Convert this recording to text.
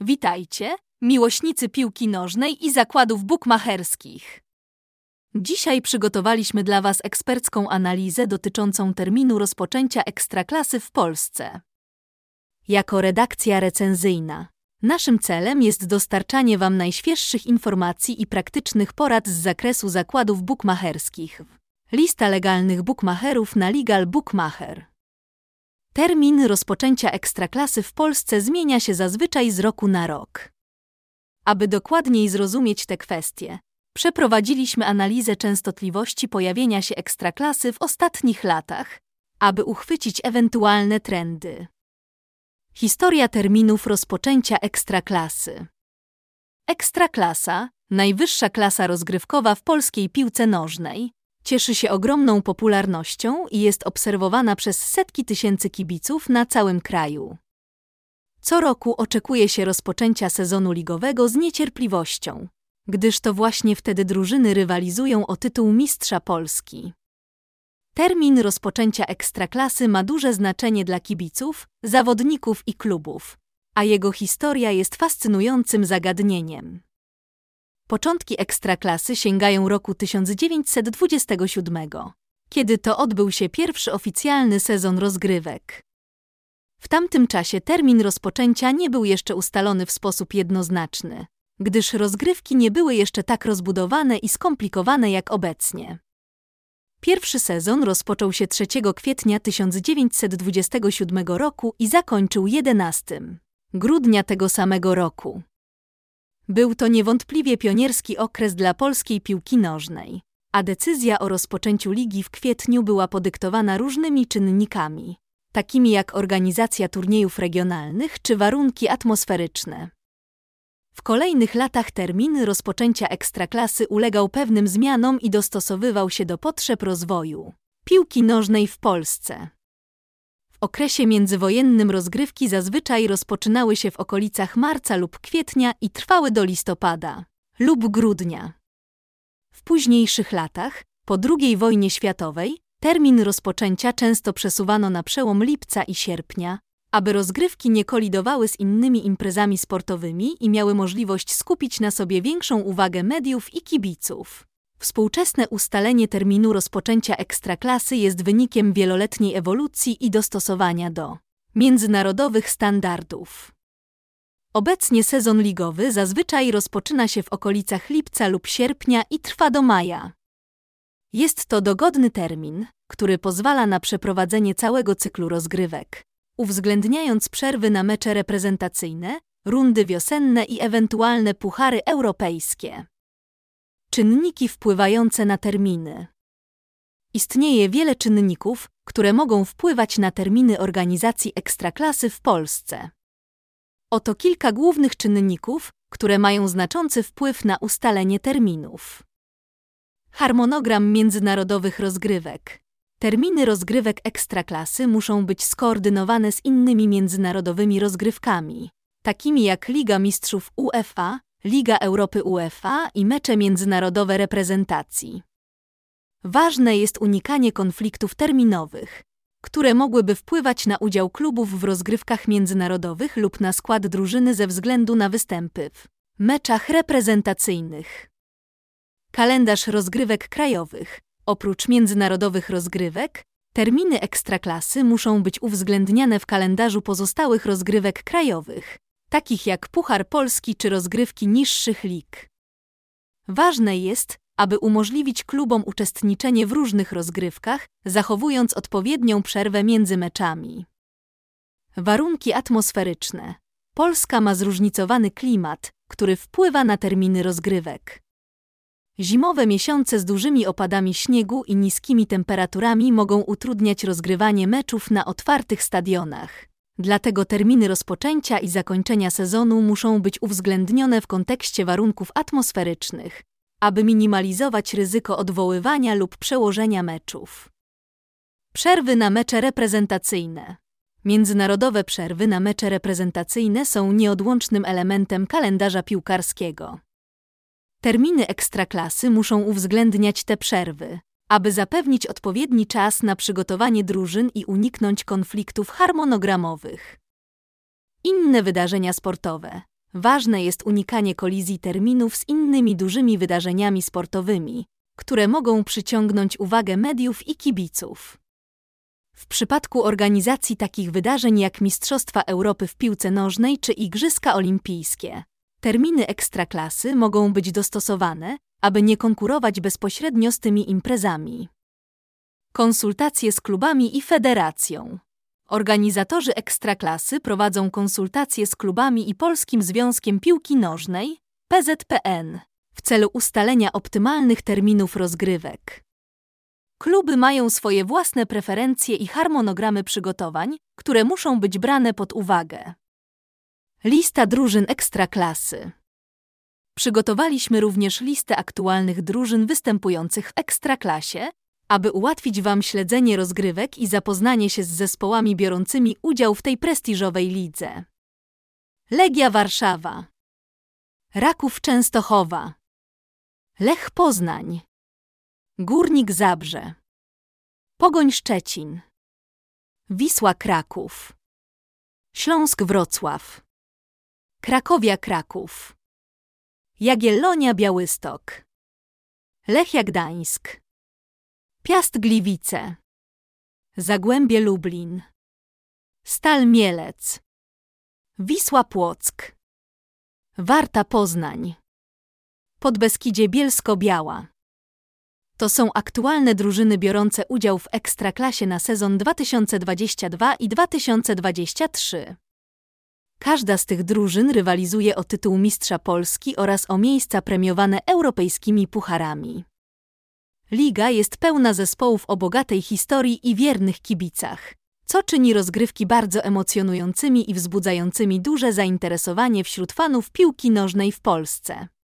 Witajcie, miłośnicy piłki nożnej i zakładów bukmacherskich. Dzisiaj przygotowaliśmy dla Was ekspercką analizę dotyczącą terminu rozpoczęcia ekstraklasy w Polsce. Jako redakcja recenzyjna, naszym celem jest dostarczanie Wam najświeższych informacji i praktycznych porad z zakresu zakładów bukmacherskich. Lista legalnych bukmacherów na Legal Bookmacher. Termin rozpoczęcia ekstraklasy w Polsce zmienia się zazwyczaj z roku na rok. Aby dokładniej zrozumieć te kwestie, przeprowadziliśmy analizę częstotliwości pojawienia się ekstraklasy w ostatnich latach, aby uchwycić ewentualne trendy. Historia terminów rozpoczęcia ekstraklasy. Ekstraklasa, najwyższa klasa rozgrywkowa w polskiej piłce nożnej, cieszy się ogromną popularnością i jest obserwowana przez setki tysięcy kibiców na całym kraju. Co roku oczekuje się rozpoczęcia sezonu ligowego z niecierpliwością, gdyż to właśnie wtedy drużyny rywalizują o tytuł Mistrza Polski. Termin rozpoczęcia ekstraklasy ma duże znaczenie dla kibiców, zawodników i klubów, a jego historia jest fascynującym zagadnieniem. Początki ekstraklasy sięgają roku 1927, kiedy to odbył się pierwszy oficjalny sezon rozgrywek. W tamtym czasie termin rozpoczęcia nie był jeszcze ustalony w sposób jednoznaczny, gdyż rozgrywki nie były jeszcze tak rozbudowane i skomplikowane jak obecnie. Pierwszy sezon rozpoczął się 3 kwietnia 1927 roku i zakończył 11 grudnia tego samego roku. Był to niewątpliwie pionierski okres dla polskiej piłki nożnej, a decyzja o rozpoczęciu ligi w kwietniu była podyktowana różnymi czynnikami, takimi jak organizacja turniejów regionalnych czy warunki atmosferyczne. W kolejnych latach termin rozpoczęcia ekstraklasy ulegał pewnym zmianom i dostosowywał się do potrzeb rozwoju piłki nożnej w Polsce. Okresie międzywojennym rozgrywki zazwyczaj rozpoczynały się w okolicach marca lub kwietnia i trwały do listopada lub grudnia. W późniejszych latach, po II wojnie światowej, termin rozpoczęcia często przesuwano na przełom lipca i sierpnia, aby rozgrywki nie kolidowały z innymi imprezami sportowymi i miały możliwość skupić na sobie większą uwagę mediów i kibiców. Współczesne ustalenie terminu rozpoczęcia ekstraklasy jest wynikiem wieloletniej ewolucji i dostosowania do międzynarodowych standardów. Obecnie sezon ligowy zazwyczaj rozpoczyna się w okolicach lipca lub sierpnia i trwa do maja. Jest to dogodny termin, który pozwala na przeprowadzenie całego cyklu rozgrywek, uwzględniając przerwy na mecze reprezentacyjne, rundy wiosenne i ewentualne puchary europejskie. Czynniki wpływające na terminy. Istnieje wiele czynników, które mogą wpływać na terminy organizacji ekstraklasy w Polsce. Oto kilka głównych czynników, które mają znaczący wpływ na ustalenie terminów. Harmonogram międzynarodowych rozgrywek. Terminy rozgrywek ekstraklasy muszą być skoordynowane z innymi międzynarodowymi rozgrywkami, takimi jak Liga Mistrzów UEFA, Liga Europy UEFA i mecze międzynarodowe reprezentacji. Ważne jest unikanie konfliktów terminowych, które mogłyby wpływać na udział klubów w rozgrywkach międzynarodowych lub na skład drużyny ze względu na występy w meczach reprezentacyjnych. Kalendarz rozgrywek krajowych. Oprócz międzynarodowych rozgrywek, terminy ekstraklasy muszą być uwzględniane w kalendarzu pozostałych rozgrywek krajowych, takich jak Puchar Polski czy rozgrywki niższych lig. Ważne jest, aby umożliwić klubom uczestniczenie w różnych rozgrywkach, zachowując odpowiednią przerwę między meczami. Warunki atmosferyczne. Polska ma zróżnicowany klimat, który wpływa na terminy rozgrywek. Zimowe miesiące z dużymi opadami śniegu i niskimi temperaturami mogą utrudniać rozgrywanie meczów na otwartych stadionach. Dlatego terminy rozpoczęcia i zakończenia sezonu muszą być uwzględnione w kontekście warunków atmosferycznych, aby minimalizować ryzyko odwoływania lub przełożenia meczów. Przerwy na mecze reprezentacyjne. Międzynarodowe przerwy na mecze reprezentacyjne są nieodłącznym elementem kalendarza piłkarskiego. Terminy ekstraklasy muszą uwzględniać te przerwy, aby zapewnić odpowiedni czas na przygotowanie drużyn i uniknąć konfliktów harmonogramowych. Inne wydarzenia sportowe. Ważne jest unikanie kolizji terminów z innymi dużymi wydarzeniami sportowymi, które mogą przyciągnąć uwagę mediów i kibiców. W przypadku organizacji takich wydarzeń jak Mistrzostwa Europy w piłce nożnej czy Igrzyska Olimpijskie, terminy ekstraklasy mogą być dostosowane, aby nie konkurować bezpośrednio z tymi imprezami. Konsultacje z klubami i federacją. Organizatorzy ekstraklasy prowadzą konsultacje z klubami i Polskim Związkiem Piłki Nożnej PZPN w celu ustalenia optymalnych terminów rozgrywek. Kluby mają swoje własne preferencje i harmonogramy przygotowań, które muszą być brane pod uwagę. Lista drużyn ekstraklasy. Przygotowaliśmy również listę aktualnych drużyn występujących w ekstraklasie, aby ułatwić Wam śledzenie rozgrywek i zapoznanie się z zespołami biorącymi udział w tej prestiżowej lidze. Legia Warszawa, Raków Częstochowa, Lech Poznań, Górnik Zabrze, Pogoń Szczecin, Wisła Kraków, Śląsk Wrocław, Krakowia Kraków, Jagiellonia Białystok, Lechia Gdańsk, Piast Gliwice, Zagłębie Lublin, Stal Mielec, Wisła Płock, Warta Poznań, Podbeskidzie Bielsko-Biała. To są aktualne drużyny biorące udział w Ekstraklasie na sezon 2022 i 2023. Każda z tych drużyn rywalizuje o tytuł Mistrza Polski oraz o miejsca premiowane europejskimi pucharami. Liga jest pełna zespołów o bogatej historii i wiernych kibicach, co czyni rozgrywki bardzo emocjonującymi i wzbudzającymi duże zainteresowanie wśród fanów piłki nożnej w Polsce.